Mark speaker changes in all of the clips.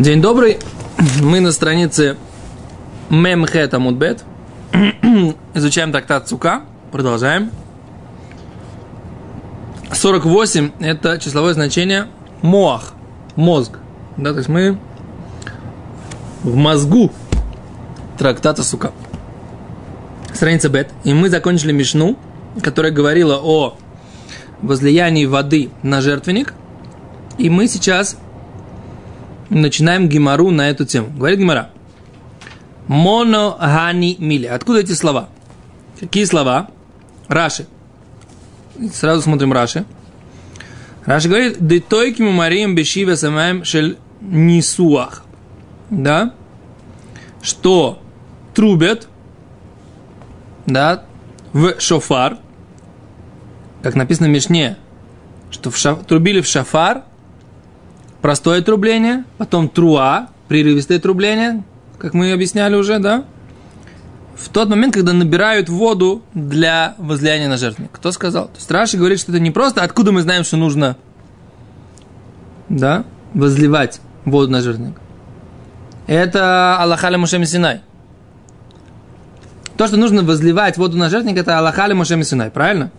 Speaker 1: День добрый. Мы на странице Мемхет Амудбет. Изучаем трактат Цука. Продолжаем. 48 – это числовое значение моах, мозг. Да, то есть мы в мозгу трактата Сука. Страница Бет. И мы закончили Мишну, которая говорила о возлиянии воды на жертвенник. И мы сейчас начинаем гемору на эту тему. Говорит гемора. Моно гани мили. Откуда эти слова? Какие слова? Раши. Сразу смотрим Раши. Раши говорит, детойки марием бешива самаем шель нисуах. Да? Что трубят, да, в шофар, как написано в Мишне, что в шаф, трубили в шафар, простое трубление, потом труа, прерывистое трубление, как мы объясняли уже, да? В тот момент, когда набирают воду для возлияния на жертвенник. Кто сказал? То есть Раши говорит, что это не просто, откуда мы знаем, что нужно, да, возливать воду на жертвенник. Это Аллахали Мушем Синай. То, что нужно возливать воду на жертвенник, это Аллахали Мушем Синай, правильно?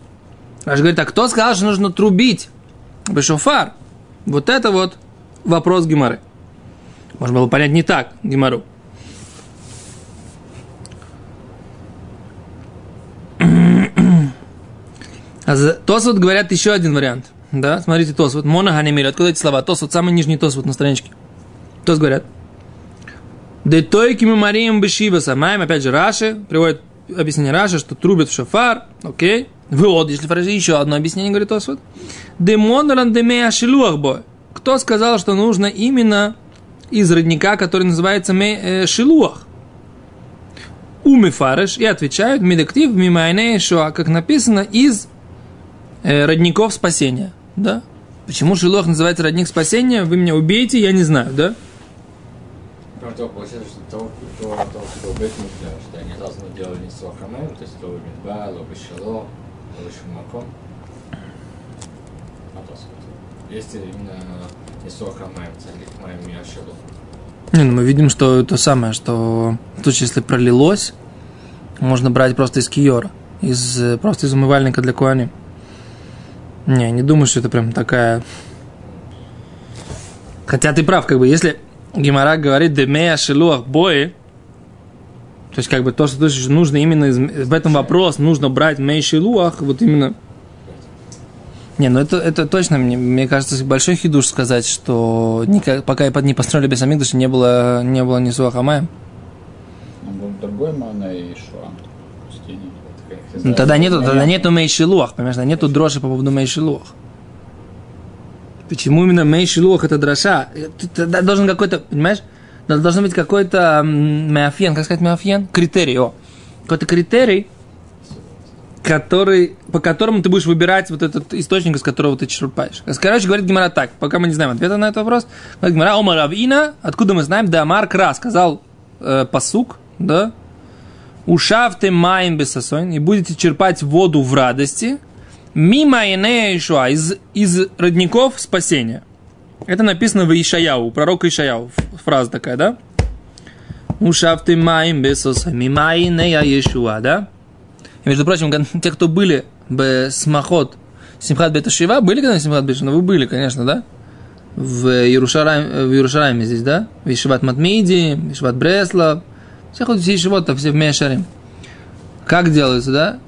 Speaker 1: Раши говорит, а кто сказал, что нужно трубить? Бешофар. Вот это вот вопрос Гимары. Можно было понять не так, Гимару. А Тосвот говорят еще один вариант. Да, смотрите, Тосвот. Мона Ганимир. Откуда эти слова? Тосвот, самый нижний Тосвот на страничке. Тос говорят. Детойки мы марием бешива самаем. Опять же, Раши приводит объяснение Раши, что трубят в шафар. Окей. Вот, если фраза еще одно объяснение, говорит Тосвот. Демон рандемея шилуах бой. Кто сказал, что нужно именно из родника, который называется э, шилуах? Уми фареш и отвечают медактив мимайне шуа, как написано из э, родников спасения. Да? Почему шилуах называется родник спасения? Вы меня убейте, я не знаю, да?
Speaker 2: что они должны делать не сохамем, то есть то Если именно не сохамем, цалик маем я шело.
Speaker 1: Не, ну мы видим, что то самое, что в случае, если пролилось, можно брать просто из киора, из, просто из умывальника для куани. Не, не думаю, что это прям такая... Хотя ты прав, как бы, если Гимара говорит «демея шелуах бои», то есть, как бы, то, что нужно именно из, в этом вопрос, нужно брать мей шелуах, вот именно... Не, ну это, это точно, мне, мне кажется, большой хидуш сказать, что никак, пока не построили без Амигдыша, не было, не было ни Суахамая.
Speaker 3: Другой мана и шуа.
Speaker 1: Ну, тогда нету, тогда нету мейшилуах, понимаешь, тогда нету дрожи по поводу мейшилуах. Почему именно мейшилуах это дроша? Тогда должен какой-то, понимаешь, должен быть какой-то меофен, как сказать меофен? Критерий, о. Какой-то критерий, который, по которому ты будешь выбирать вот этот источник, из которого ты черпаешь. Короче, говорит Гимара так, пока мы не знаем ответа на этот вопрос. Говорит Гимара, Омар Авина, откуда мы знаем, да Амар Кра, сказал э, посук, да, ушавте маем бесосойн, и будете черпать воду в радости, мимо Ишуа, из, из родников спасения. Это написано в Ишаяу, у пророка Ишаяу, фраза такая, да? Ушавте маем бесосойн, мимо Ишуа, да? И, между прочим, те, кто были бы смахот Симхат Беташива, были когда Симхат Беташива? Ну, вы были, конечно, да? В Иерушалайме, в Иерушалайме здесь, да? В Ишиват Матмиди, Ишиват Бреслав, все ходят все животы, все в Мешарим. Как делается, да?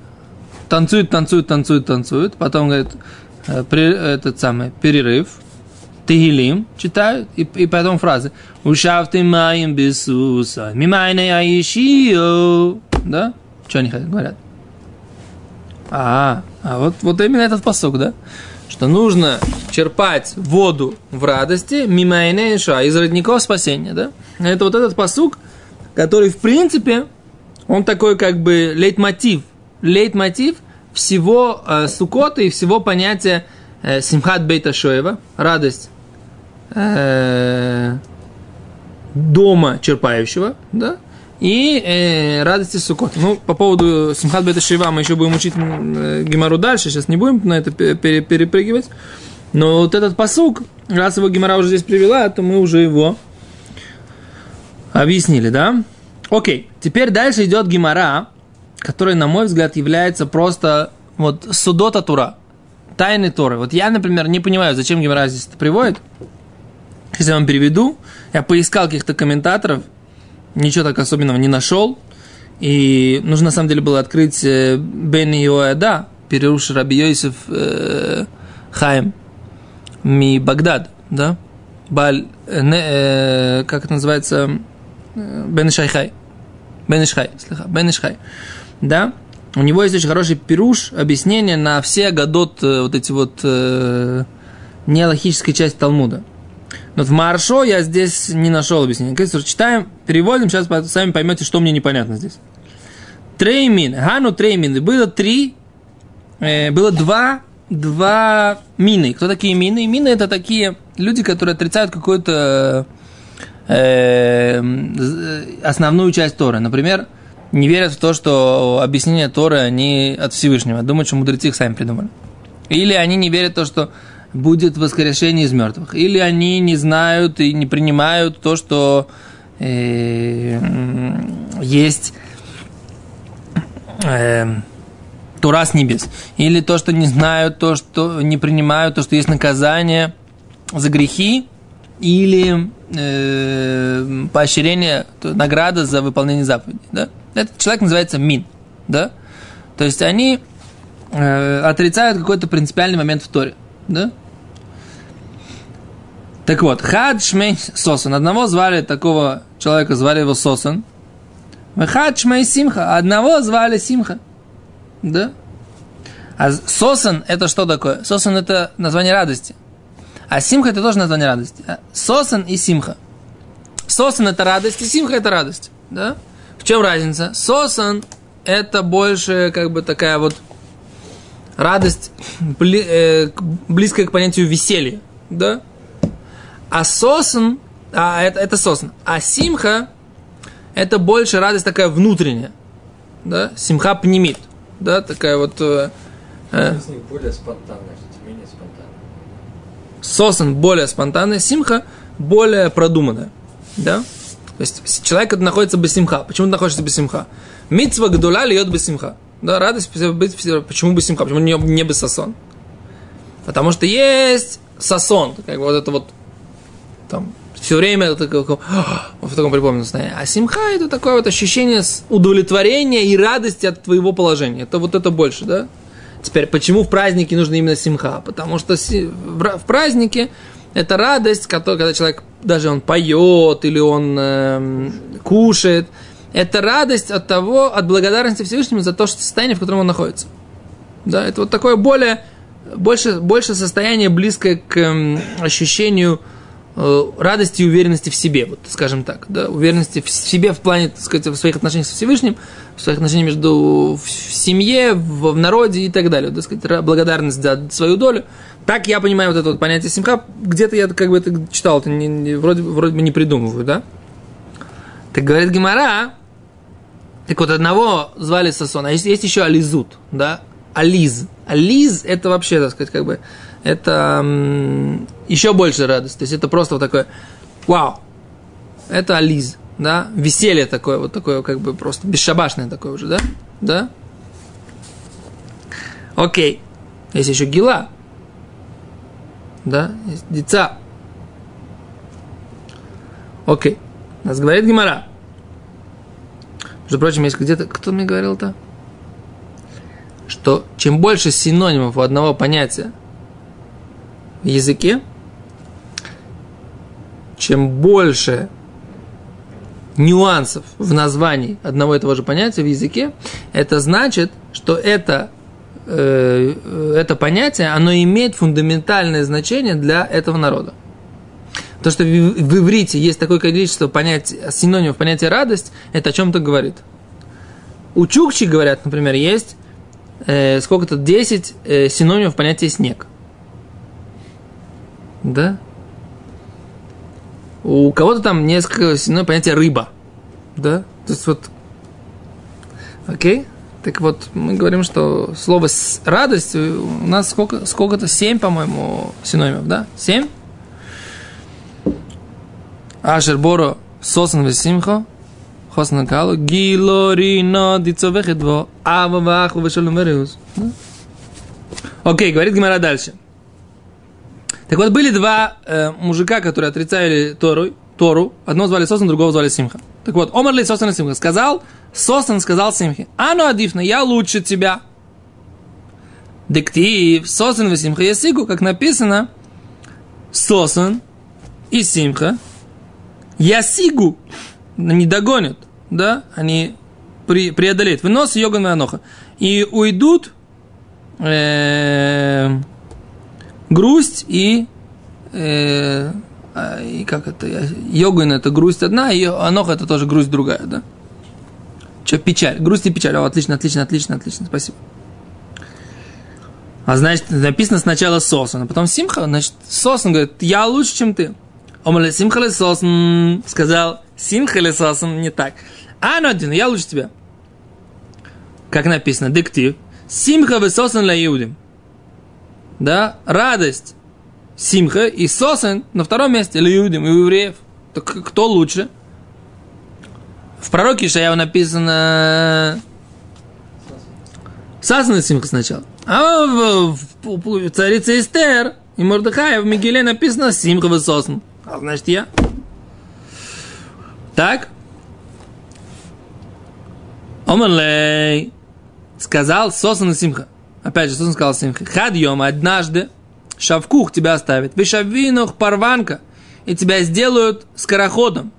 Speaker 1: Танцуют, танцуют, танцуют, танцуют. Потом, говорит, э, при, этот самый перерыв. Тигилим читают, и, и потом фразы. Ушавты маем бисуса, мимайна яишио. Да? Что они говорят? А, а вот, вот именно этот посок, да? Что нужно черпать воду в радости, мимайна из родников спасения, да? Это вот этот посук, который, в принципе, он такой как бы лейтмотив, лейтмотив всего э, сукота и всего понятия э, симхат бейта шоева, радость э, дома черпающего, да, и э, радости сукота. Ну, по поводу симхат бейта шоева мы еще будем учить э, гемору дальше, сейчас не будем на это пере, перепрыгивать. Но вот этот посук, раз его гемора уже здесь привела, то мы уже его Объяснили, да? Окей, теперь дальше идет гемора, который, на мой взгляд, является просто вот судота Тура, тайны Торы. Вот я, например, не понимаю, зачем гемора здесь это приводит. Если я вам переведу, я поискал каких-то комментаторов, ничего так особенного не нашел. И нужно на самом деле было открыть э, Бен Йоэда, Переруш Раби Йосиф э, Хаим, Ми Багдад, да? Баль, э, э, как это называется? Э, Бен Ишайхай. Бен Ишхай, слыха, Бен Ишхай. Да? У него есть очень хороший пируш, объяснение на все годот, э, вот эти вот э, неалахической части Талмуда. Но в Маршо я здесь не нашел объяснения. Читаем, переводим, сейчас сами поймете, что мне непонятно здесь. תרי מיני, הנהו תרי מיני, было три, э, было два, два мины. Кто такие мины? Мины это такие люди, которые отрицают какую-то э, основную часть Торы. Например, не верят в то, что объяснение Торы, они от Всевышнего. Думают, что мудрецы их сами придумали. Или они не верят в то, что будет воскрешение из мертвых. Или они не знают и не принимают то, что э, есть э, Тура с небес. Или то, что не знают, то, что не принимают, то, что есть наказание за грехи. Или э, поощрение, то, награда за выполнение заповедей. Да? Этот человек называется мин. Да? То есть они э, отрицают какой-то принципиальный момент в Торе. Да? Так вот, Хад Шмей Сосан. Одного звали такого человека, звали его Сосан. Хад Шмей Симха. Одного звали Симха. Да? А Сосан это что такое? Сосан это название радости. А Симха это тоже название радости. Сосан и Симха. Сосан это радость, и Симха это радость. Да? В чем разница? Сосан это больше как бы такая вот радость, э, близкая к понятию веселья. Да? А сосн, а это, это сосн. А симха, это больше радость такая внутренняя. Да? Симха пнемит. Да, такая вот... Э,
Speaker 2: э, более спонтанная, менее спонтанная.
Speaker 1: Сосн более спонтанная, симха более продуманная. Да? То есть человек находится без симха. Почему он находится без симха? Митцва гдула льет без симха. Да, радость почему без симха? Почему не, не без сосон? Потому что есть сосон, как вот это вот там, все время это как, в таком припомненном состоянии. А симха это такое вот ощущение удовлетворения и радости от твоего положения. Это вот это больше, да? Теперь, почему в празднике нужно именно симха? Потому что в празднике это радость, когда человек даже он поет или он э, кушает, это радость от того, от благодарности Всевышнему за то, что состояние, в котором он находится. Да, это вот такое более, больше, больше состояние близкое к э, ощущению радости и уверенности в себе, вот скажем так, да, уверенности в себе в плане, так сказать, в своих отношениях со Всевышним, в своих отношениях между в семье, в, в народе и так далее, так сказать, благодарность за свою долю. Так я понимаю вот это вот понятие симха, где-то я как бы это читал, это не, не, вроде, вроде бы не придумываю, да? Так говорит Гимара, так вот одного звали Сасон, а есть, есть еще Ализут, да, Ализ. Ализ это вообще, так сказать, как бы это еще больше радость. То есть это просто вот такое, вау, это Ализ, да, веселье такое, вот такое как бы просто бесшабашное такое уже, да, да. Окей, есть еще Гила, да, есть деца. Окей, нас говорит Гимара. Между прочим, есть где-то, кто мне говорил-то? Что чем больше синонимов у одного понятия – в языке, чем больше нюансов в названии одного и того же понятия в языке, это значит, что это, э, это понятие, оно имеет фундаментальное значение для этого народа. То, что в, в иврите есть такое количество понятий, синонимов понятия радость, это о чем-то говорит. У чукчи, говорят, например, есть э, сколько-то 10 э, синонимов понятия снег. Да? У кого-то там несколько синонимов понятия рыба. Да? То есть вот... Окей? Так вот, мы говорим, что слово радость у нас сколько, сколько-то, семь, по-моему, синонимов, да? Семь? Ашер Боро Сосан весимхо, хосна калу, гилорино дицовехедво, ава ваху вешалумериус. Да? Окей, говорит Гимара дальше. Так вот, были два э, мужика, которые отрицали Тору, Тору. Одного звали Сосан, другого звали Симха. Так вот, Омар ли Сосан и Симха сказал, Сосан сказал Симхе, а ну адифна, я лучше тебя. Дектив, Сосан и Симха Ясигу, как написано, Сосан и Симха Ясигу, не догонят, да, они при, преодолеют. Вынос йоган аноха. И уйдут э, грусть и, э, а, и как это, йоган это грусть одна, и аноха это тоже грусть другая, да? Че, печаль, грусть и печаль. О, отлично, отлично, отлично, отлично, спасибо. А значит, написано сначала Сосан, а потом Симха, значит, Сосан говорит, я лучше, чем ты. Омале Симха Сосан сказал, Симха Сосан не так. А, ну один, я лучше тебя. Как написано, диктив. Симха высосан ля иудим. Да, радость. Симха и сосен на втором месте ля иудим, и у евреев. Так кто лучше? В пророке Ишаяу написано Сасан и Симха сначала. А в, в, в царице Эстер и Мордыхая в Мигеле написано Симха высосан. А значит я. Так. Омалей сказал Сосан и Симха. Опять же, Сосан сказал Симха. Хадьем однажды шавкух тебя оставит. Вишавинух парванка. И тебя сделают скороходом.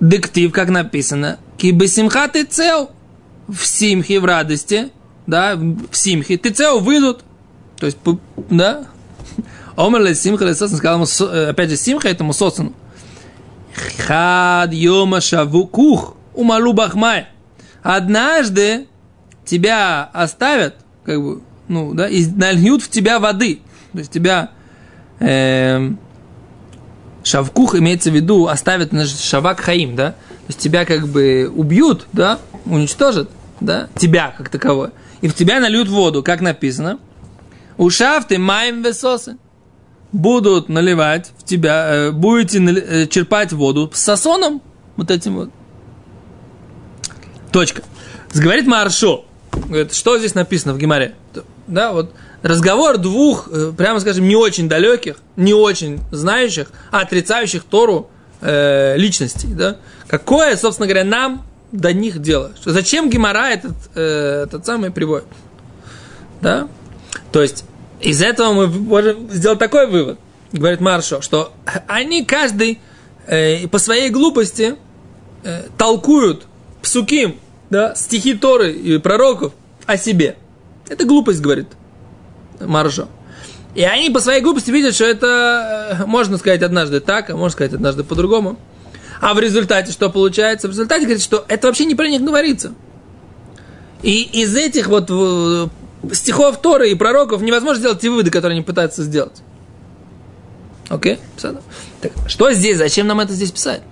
Speaker 1: Дектив, как написано. Кибы симха ты цел. В симхе, в радости. Да, в симхе. Ты цел выйдут. То есть, да. Омер симха ле сосан. Сказал ему, опять же, симха этому сосану. Хад йома шавукух. Умалу бахмай. Однажды тебя оставят, как бы, ну, да, и нальют в тебя воды. То есть тебя э, шавкух имеется в виду оставят на шавак хаим, да? То есть тебя как бы убьют, да, уничтожат, да, тебя как таковое. И в тебя нальют воду, как написано. У шафты маем весосы. Будут наливать в тебя, э, будете нали, черпать воду с сосоном, вот этим вот. Точка. Говорит Маршо. Говорит, что здесь написано в Гимаре? Да, вот разговор двух, прямо скажем, не очень далеких, не очень знающих, а отрицающих Тору э, личностей. Да? Какое, собственно говоря, нам до них дело? Зачем Гимара этот, э, этот самый приводит? Да? То есть, из этого мы можем сделать такой вывод, говорит Маршо, что они каждый э, по своей глупости э, толкуют псуким, да, стихи Торы и пророков о себе. Это глупость, говорит Маржо. И они по своей глупости видят, что это э, можно сказать однажды так, а можно сказать однажды по-другому. А в результате что получается? В результате говорит, что это вообще не про них говорится. И из этих вот э, стихов Торы и пророков невозможно сделать те выводы, которые они пытаются сделать. Окей? Okay? Так, что здесь? Зачем нам это здесь писать?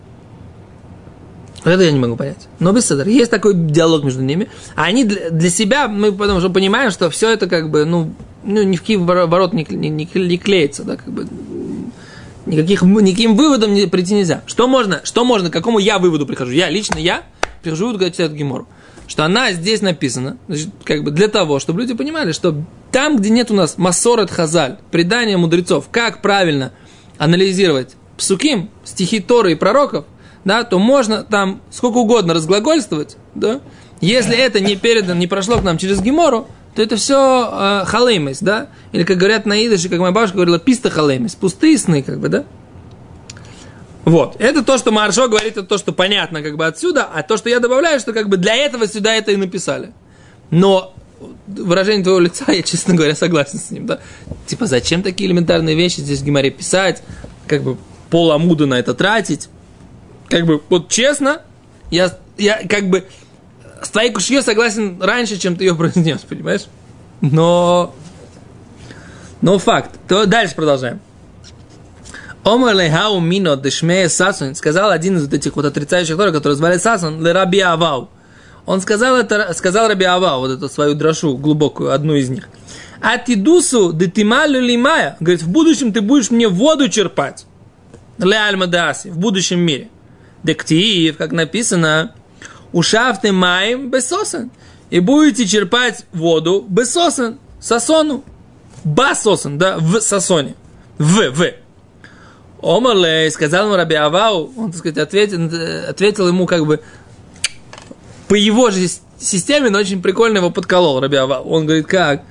Speaker 1: Это я не могу понять. Но без седра. Есть такой диалог между ними. А они для, для себя, мы потому что понимаем, что все это как бы, ну, ну ни в какие ворот не, не, не, не клеится, да, как бы. Никаких, никаким выводом не, прийти нельзя. Что можно, что можно, к какому я выводу прихожу? Я, лично я, прихожу говорю эту гемору. Что она здесь написана, значит, как бы для того, чтобы люди понимали, что там, где нет у нас массорет хазаль, предания мудрецов, как правильно анализировать псуким, стихи Торы и пророков, да, то можно там сколько угодно разглагольствовать, да, если это не передано, не прошло к нам через Гемору, то это все э, халеймес, да, или как говорят на идыше, как моя бабушка говорила, писта халеймес, пустые сны, как бы, да. Вот, это то, что Маршо говорит, это то, что понятно как бы отсюда, а то, что я добавляю, что как бы для этого сюда это и написали. Но выражение твоего лица, я, честно говоря, согласен с ним, да. Типа, зачем такие элементарные вещи здесь в Гимаре писать, как бы пол на это тратить, как бы, вот честно, я, я как бы с твоей кушье согласен раньше, чем ты ее произнес, понимаешь? Но, но факт. То дальше продолжаем. Омар лехау мино дешмея сасун, сказал один из вот этих вот отрицающих Тора, который звали Сасон, ле раби Авау. Он сказал это, сказал раби Авау, вот эту свою дрошу глубокую, одну из них. А ты дусу, ты лимая, говорит, в будущем ты будешь мне воду черпать. ле альмадаси, в будущем мире. Дектив, как написано, ушафты маем бесосан. И будете черпать воду бесосан, сосону. Басосан, да, в сосоне. В, в. Омарлей сказал ему Раби Авау, он, так сказать, ответил, ответил ему как бы по его же системе, но очень прикольно его подколол Раби Авау. Он говорит, как?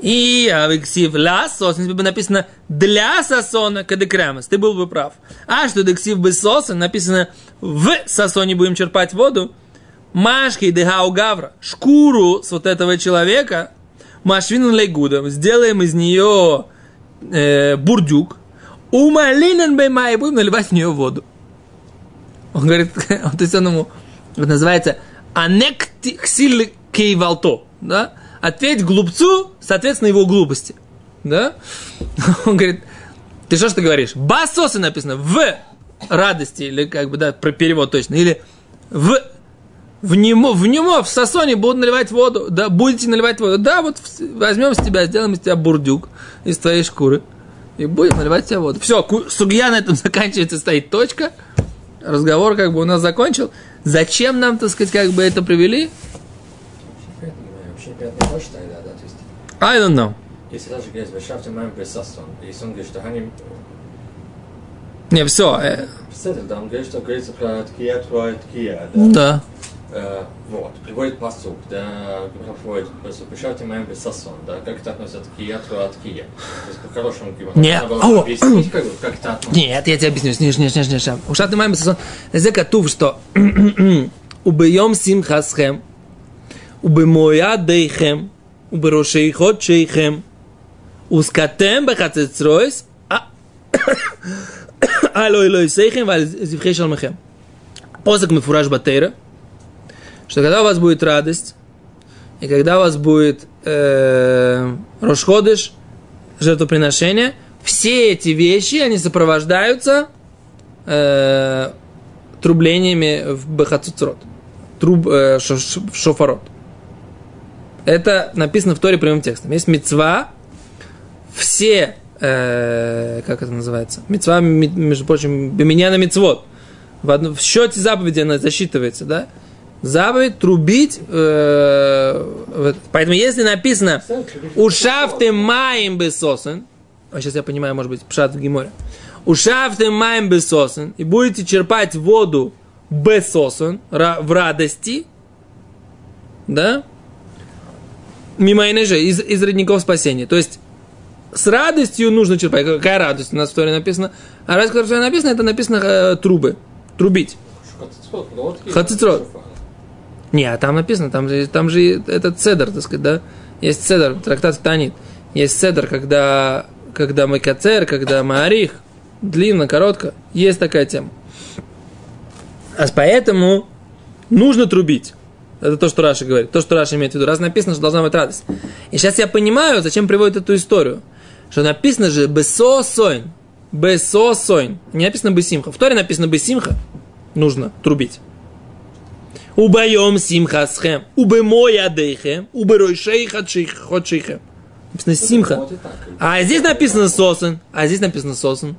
Speaker 1: И авексив ля сос, если бы написано для сосона кадекремас, ты был бы прав. А что дексив бы соса, написано в сосоне будем черпать воду, машки дехау гавра, шкуру с вот этого человека, машвинен лейгудом, сделаем из нее э, бурдюк, умалинен бейма, и будем наливать в нее воду. Он говорит, то есть он ему, называется анектиксиль кейвалто, да, ответь глупцу, соответственно, его глупости. Да? Он говорит, ты что ж ты говоришь? Басосы написано в радости, или как бы, да, про перевод точно, или в в нему, в нему, в сосоне будут наливать воду. Да, будете наливать воду. Да, вот возьмем с тебя, сделаем из тебя бурдюк из твоей шкуры. И будем наливать тебе воду. Все, сугья на этом заканчивается, стоит точка. Разговор как бы у нас закончил. Зачем нам, так сказать, как бы это привели?
Speaker 2: Непонятно больше тогда, да, то есть...
Speaker 1: I don't know.
Speaker 2: Если даже говорить, Бешафте Мам Бесастон, если он говорит, что они...
Speaker 1: Не, все. Э...
Speaker 2: Да, он говорит, что говорится про Ткия, Твоя Ткия, да?
Speaker 1: Да.
Speaker 2: Э, вот, приводит посук, да, приводит, Бешафте Мам Бесастон, да, как это относится Ткия, Твоя Ткия. То есть, по-хорошему,
Speaker 1: Нет,
Speaker 2: О, объяснить, как, как это относится.
Speaker 1: Нет, я тебе объясню, сниж, сниж, сниж, сниж. У Шафте Мам Бесастон, это что убьем симхасхем, убемоядейхем, уберошейхотшейхем, ускатем бехацецройс, алоилойсейхем, вальзивхей шалмахем. Посок мефураж батера. что когда у вас будет радость, и когда у вас будет э, Рошходыш, жертвоприношение, все эти вещи, они сопровождаются э, трублениями в Бехацуцрот, труб, э, шофарот. Это написано в Торе прямым текстом. Есть мецва, все, э, как это называется, мецва, между прочим, меня на мецвод. В, одно, в счете заповеди она засчитывается, да? Заповедь трубить. Э, поэтому если написано «Ушафты маем бесосен», а сейчас я понимаю, может быть, пшат в Гиморе. «Ушафты маем бесосен» и будете черпать воду бесосен в радости, да? Мимо же из, из родников спасения. То есть с радостью нужно черпать. Какая радость у нас в Торе написано? А радость, которая в Торе написана, это написано э, трубы. Трубить. Хацицрот. Не, а там написано, там же, там же этот цедр, так сказать, да? Есть цедр, трактат Танит. Есть סדר, когда, когда מקצר, когда מאריך. Длинно, коротко. Есть такая тема. А поэтому нужно трубить. Это то, что Раша говорит. То, что Раша имеет в виду. Раз написано, что должна быть радость. И сейчас я понимаю, зачем приводит эту историю. Что написано же בששון. בששון. Не написано בשמחה. В Торе написано бесимха. Нужно трубить. וביום שמחתכם. ובמועדיכם. ובראשי חדשיכם. Написано симха. А здесь написано сосен. А здесь написано сосен.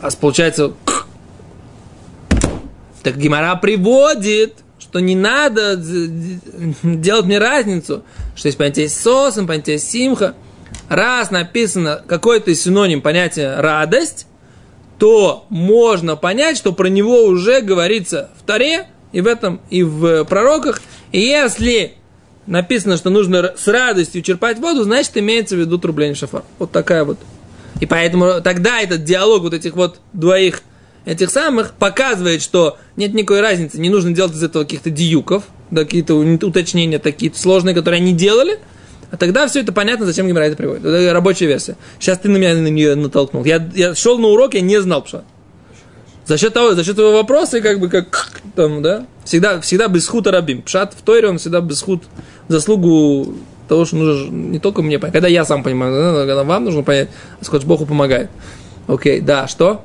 Speaker 1: А получается... Так Гимара приводит что не надо делать мне разницу, что есть понятие сосом, понятие симха. Раз написано какой-то синоним понятия радость, то можно понять, что про него уже говорится в Таре, и в этом, и в пророках. И если написано, что нужно с радостью черпать воду, значит, имеется в виду трубление шафар. Вот такая вот. И поэтому тогда этот диалог вот этих вот двоих – этих самых показывает, что нет никакой разницы, не нужно делать из этого каких-то диюков, да, какие-то уточнения такие сложные, которые они делали, а тогда все это понятно, зачем Гимара это приводит. Это рабочая версия. Сейчас ты на меня на нее натолкнул. Я, я шел на урок, я не знал пша. За счет того, за счет твоего вопроса, и как бы как там, да, всегда, всегда без хута рабим. Пшат в Тойре, он всегда без худ заслугу того, что нужно не только мне понять. Когда я сам понимаю, да, когда вам нужно понять, а Богу помогает. Окей, да, что?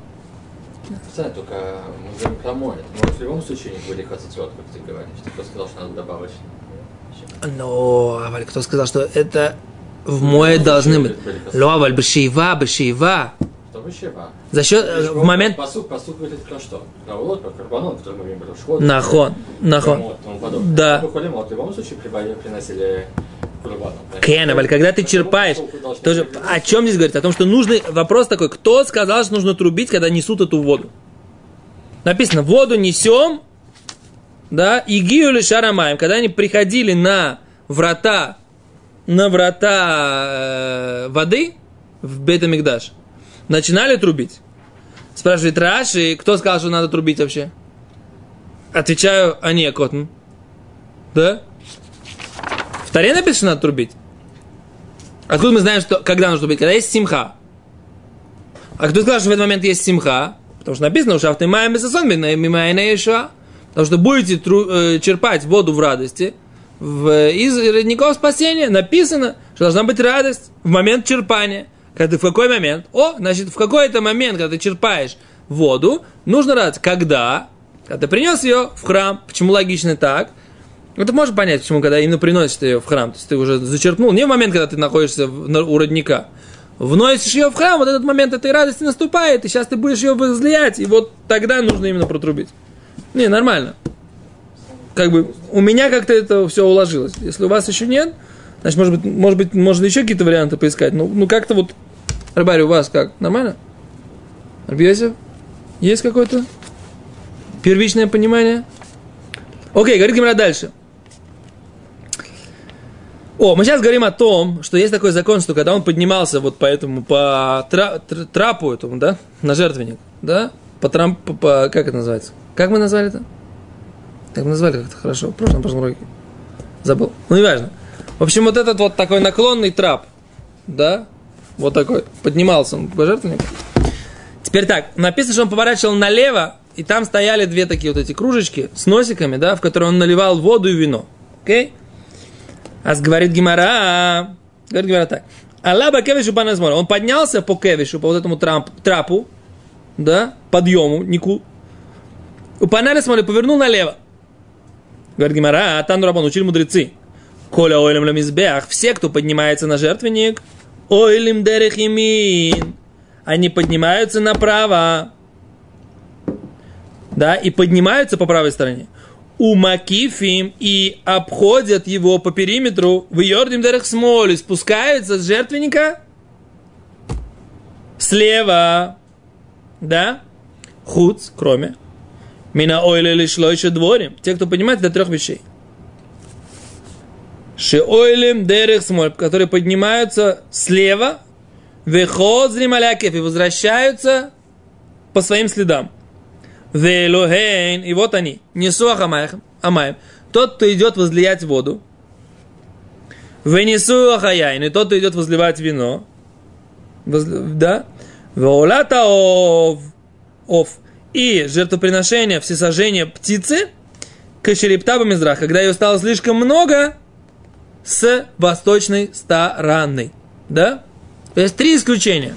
Speaker 2: Знаю, только мы говорим про море. Может, в любом случае не были хацицот, как ты говоришь. Ты просто сказал, что надо добавить.
Speaker 1: Но, а кто сказал, что это в мое должны быть? Ловаль, бешеева, бешеева.
Speaker 2: Бешева.
Speaker 1: За счет, э, в момент...
Speaker 2: Посуд, посуд говорит про что? Вот, про карбонон, который мы говорим.
Speaker 1: Нахон, нахон. Да.
Speaker 2: В любом случае приносили
Speaker 1: Кенаваль, когда ты черпаешь, тоже, о чем здесь говорится? О том, что нужно, вопрос такой, кто сказал, что нужно трубить, когда несут эту воду? Написано, воду несем, да, и гиюли шарамаем, когда они приходили на врата, на врата э, воды в Бетамикдаш, начинали трубить. Спрашивает Раши, кто сказал, что надо трубить вообще? Отвечаю, а не, Котн. Да? Таре написано, надо трубить. Откуда мы знаем, что, когда нужно трубить? Когда есть симха. А кто сказал, что в этот момент есть симха? Потому что написано, что ты маем Иешуа. Потому что будете тру- э, черпать воду в радости, в, из родников спасения написано, что должна быть радость в момент черпания. Когда ты в какой момент? О, значит, в какой-то момент, когда ты черпаешь воду, нужно радость. Когда? Когда ты принес ее в храм. Почему логично так? Ну, ты можешь понять, почему, когда именно приносишь ты ее в храм. То есть ты уже зачерпнул. Не в момент, когда ты находишься в- на- у родника. Вносишь ее в храм, вот этот момент этой радости наступает, и сейчас ты будешь ее возлиять, и вот тогда нужно именно протрубить. Не, нормально. Как бы у меня как-то это все уложилось. Если у вас еще нет, значит, может быть, может быть, можно еще какие-то варианты поискать. Ну, ну как-то вот, Рыбарь, у вас как? Нормально? Рабиосиф? Есть какое-то первичное понимание? Окей, говорит Гимра дальше. О, мы сейчас говорим о том, что есть такой закон, что когда он поднимался вот по этому, по тра- тр- трапу этому, да, на жертвенник, да, по, трам, по, как это называется? Как мы назвали это? Как мы назвали как-то хорошо, в прошлом, прошлом уроке. Забыл. Ну, не важно. В общем, вот этот вот такой наклонный трап, да, вот такой, поднимался он по жертвеннику. Теперь так, написано, что он поворачивал налево, и там стояли две такие вот эти кружечки с носиками, да, в которые он наливал воду и вино. Окей? А говорит Гимара, говорит Гимара так. Аллаба кевишу паназмора. Он поднялся по кевишу, по вот этому трамп, трапу, да, подъему, нику. У панели смотри, повернул налево. Говорит Гимара, а там Рабан учили мудрецы. Коля ойлем ламизбех. Все, кто поднимается на жертвенник, ойлем дерехимин. Они поднимаются направо. Да, и поднимаются по правой стороне. У Макифим и обходят его по периметру. В Йордим Дерех Смоли, спускаются с жертвенника слева, да, хуц, кроме, мина ойле лишь еще дворим, те, кто понимает, до трех вещей. Шеойлем Дерех Смоль, которые поднимаются слева, вехозрим алякев и возвращаются по своим следам. Велохейн, и вот они, несу ахамаем, амаем. Тот, кто идет возлиять воду, венесу ахаяин, и тот, кто идет возливать вино, да, веолата ов, ов, и жертвоприношение, всесожжение птицы, кашерептаба мизрах, когда ее стало слишком много, с восточной стороны, да? То есть три исключения.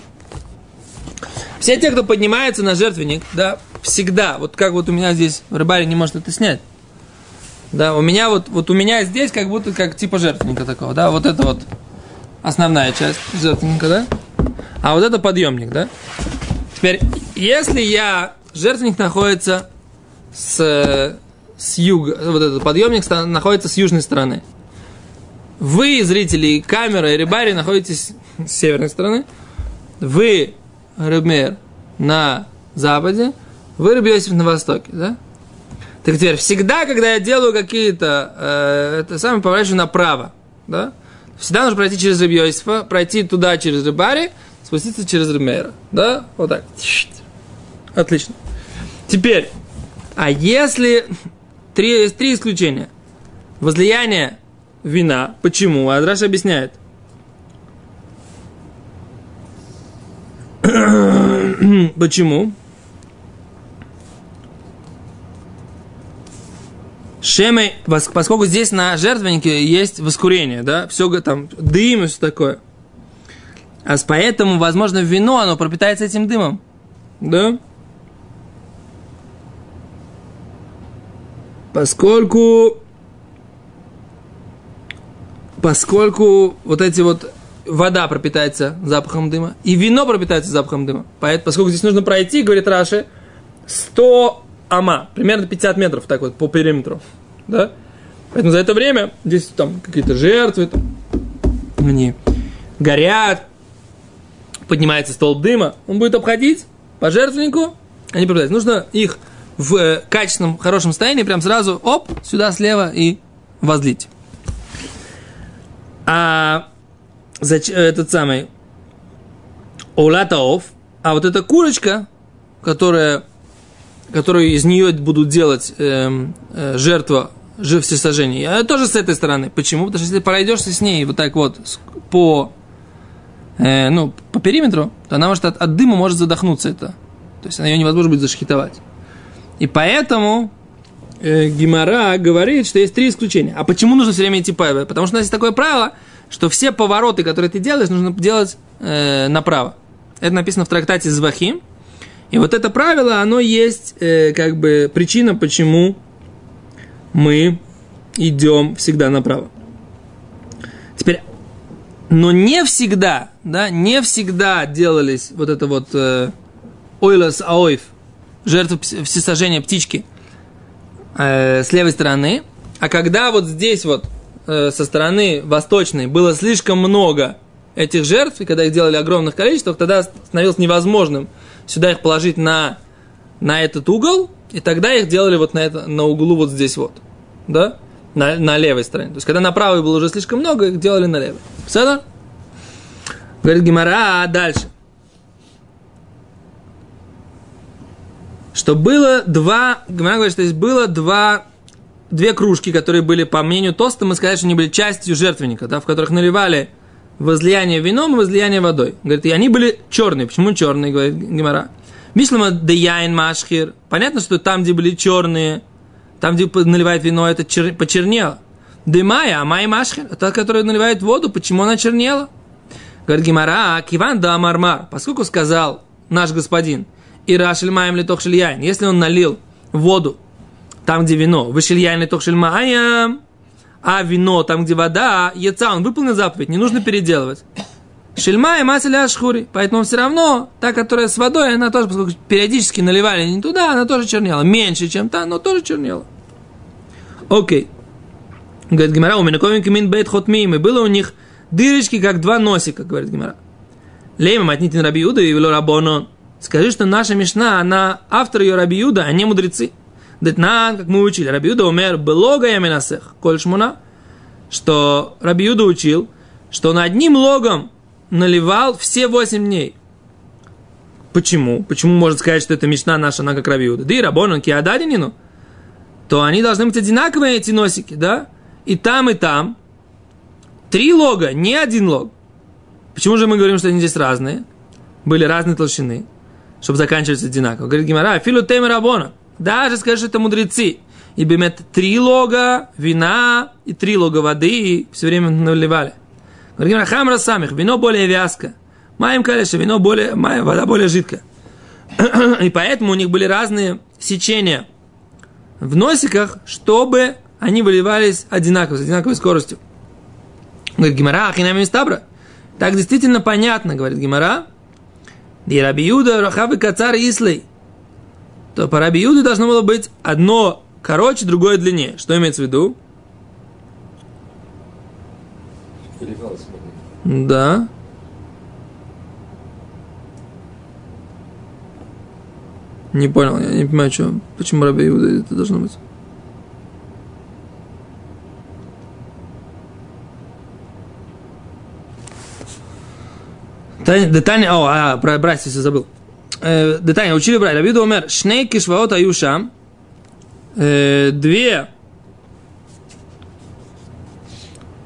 Speaker 1: Все те, кто поднимается на жертвенник, да, всегда, вот как вот у меня здесь, рыбарь не может это снять. Да, у меня вот, вот у меня здесь как будто как типа жертвенника такого, да, вот это вот основная часть жертвенника, да, а вот это подъемник, да. Теперь, если я, жертвенник находится с, с юга, вот этот подъемник находится с южной стороны. Вы, зрители, камера и рыбари, находитесь с северной стороны. Вы, Рыбмер, на западе. Вы, Рыбьосиф, на востоке, да? Так теперь, всегда, когда я делаю какие-то, э, это самое, поворачиваю направо, да? Всегда нужно пройти через Рыбьосифа, пройти туда через Рыбари, спуститься через Рыбмера, да? Вот так. Отлично. Теперь, а если... Три, три исключения. Возлияние вина. Почему? Адраш объясняет. Почему? Шемы, пос- поскольку здесь на жертвеннике есть воскурение, да, все там, дым и все такое. А поэтому, возможно, вино, оно пропитается этим дымом. Да? Поскольку поскольку вот эти вот вода пропитается запахом дыма, и вино пропитается запахом дыма. Поэтому, поскольку здесь нужно пройти, говорит Раши, 100 ама, примерно 50 метров так вот по периметру. Да? Поэтому за это время здесь там какие-то жертвы, там, они горят, поднимается столб дыма, он будет обходить по жертвеннику, они пропитаются. Нужно их в э, качественном, хорошем состоянии прям сразу, оп, сюда слева и возлить. А зач, этот самый Олатаов, а вот эта курочка, которая, которую из нее будут делать э, э, жертва всесожжения, а тоже с этой стороны. Почему? Потому что если пройдешься с ней вот так вот по, э, ну, по периметру, то она может от, от дыма может задохнуться это. То есть ее невозможно будет зашхитовать. И поэтому э, Гимара говорит, что есть три исключения. А почему нужно все время идти по Потому что у нас есть такое правило, что все повороты, которые ты делаешь, нужно делать э, направо. Это написано в трактате Звахим. И вот это правило, оно есть э, как бы причина, почему мы идем всегда направо. Теперь, но не всегда, да, не всегда делались вот это вот э, аойф, жертвы всесожжения птички э, с левой стороны, а когда вот здесь вот э, со стороны восточной было слишком много этих жертв, и когда их делали огромных количествах, тогда становилось невозможным сюда их положить на, на этот угол, и тогда их делали вот на, это, на углу вот здесь вот, да, на, на левой стороне. То есть, когда на правой было уже слишком много, их делали на левой. Все Говорит Гимара, а дальше. что было два, Гимара говорит, что здесь было два, две кружки, которые были, по мнению Тоста, мы сказали, что они были частью жертвенника, да, в которых наливали возлияние вином и возлияние водой. Говорит, и они были черные. Почему черные, говорит Гимара? Мислама деяин машхир. Понятно, что там, где были черные, там, где наливает вино, это чер... почернело. Дымая, а май машхир, это который наливает воду, почему она чернела? Говорит Гимара, «А, киван да мармар, поскольку сказал наш господин, и рашель маем ли. Если он налил воду там, где вино, вышель яйн ли тохшель а вино там, где вода, яйца, он выполнил заповедь, не нужно переделывать. Шельма и маселя ашхури. Поэтому все равно та, которая с водой, она тоже, поскольку периодически наливали не туда, она тоже чернела. Меньше, чем та, но тоже чернела. Окей. Говорит Гимара, у меня кимин бейт хотмим. И было у них дырочки, как два носика, говорит Гимара. Лейма матнитин раби Юда и вело рабонон. Скажи, что наша Мишна, она автор ее Раби Юда, а не мудрецы. Детнан, как мы учили, Раби Юда умер белога яменасех, коль шмуна, что Раби Юда учил, что он одним логом наливал все восемь дней. Почему? Почему можно сказать, что это Мишна наша, она как Раби Юда? Да и Рабонан Киададинину. То они должны быть одинаковые, эти носики, да? И там, и там. Три лога, не один лог. Почему же мы говорим, что они здесь разные? Были разные толщины чтобы заканчиваться одинаково. Говорит Гимара, филу тем рабона. Даже скажешь, это мудрецы. И бемет три лога вина и три лога воды и все время наливали. Говорит Гимара, хамра самих, вино более вязко. Маем калеша, вино более, маем, вода более жидкая. и поэтому у них были разные сечения в носиках, чтобы они выливались одинаково, с одинаковой скоростью. Говорит Гимара, ахинами стабра. Так действительно понятно, говорит Гимара, и Раби Юда, Рахав и Кацар Ислей. То по Раби Юде должно было быть одно короче, другое длиннее. Что имеется в виду? Да. Не понял, я не понимаю, что, почему Раби Иуда это должно быть. Детаня, о, а, про братьев все забыл. Э, Детаня, учили брать. Рабиуда умер, шней кишваот аюшам. Э, две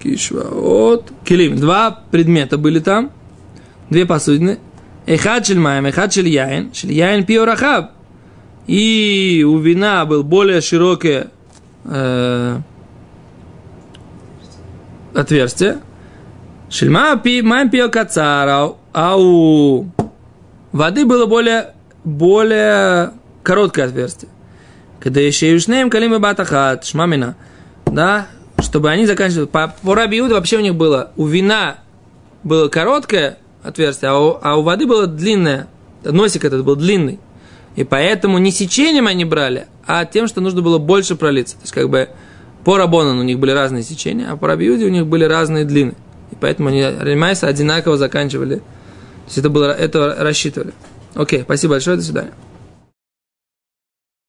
Speaker 1: кишваот, килим. Два предмета были там. Две посудины. Эхад шельмаем, эхад шель яин. Шель яин пио рахаб. И у вина был более широкое э, отверстие. Шельма пи мам пио кацара а у воды было более, более короткое отверстие. Когда еще юшнеем калимы батахат, шмамина, да, чтобы они заканчивали. По, по Рабиуду вообще у них было, у вина было короткое отверстие, а у, а у воды было длинное. Носик этот был длинный. И поэтому не сечением они брали, а тем, что нужно было больше пролиться. То есть, как бы, по Рабонану у них были разные сечения, а по Рабиуде у них были разные длины. И поэтому они Ремайса одинаково заканчивали. То есть, это было, это рассчитывали. Окей, спасибо большое, до свидания.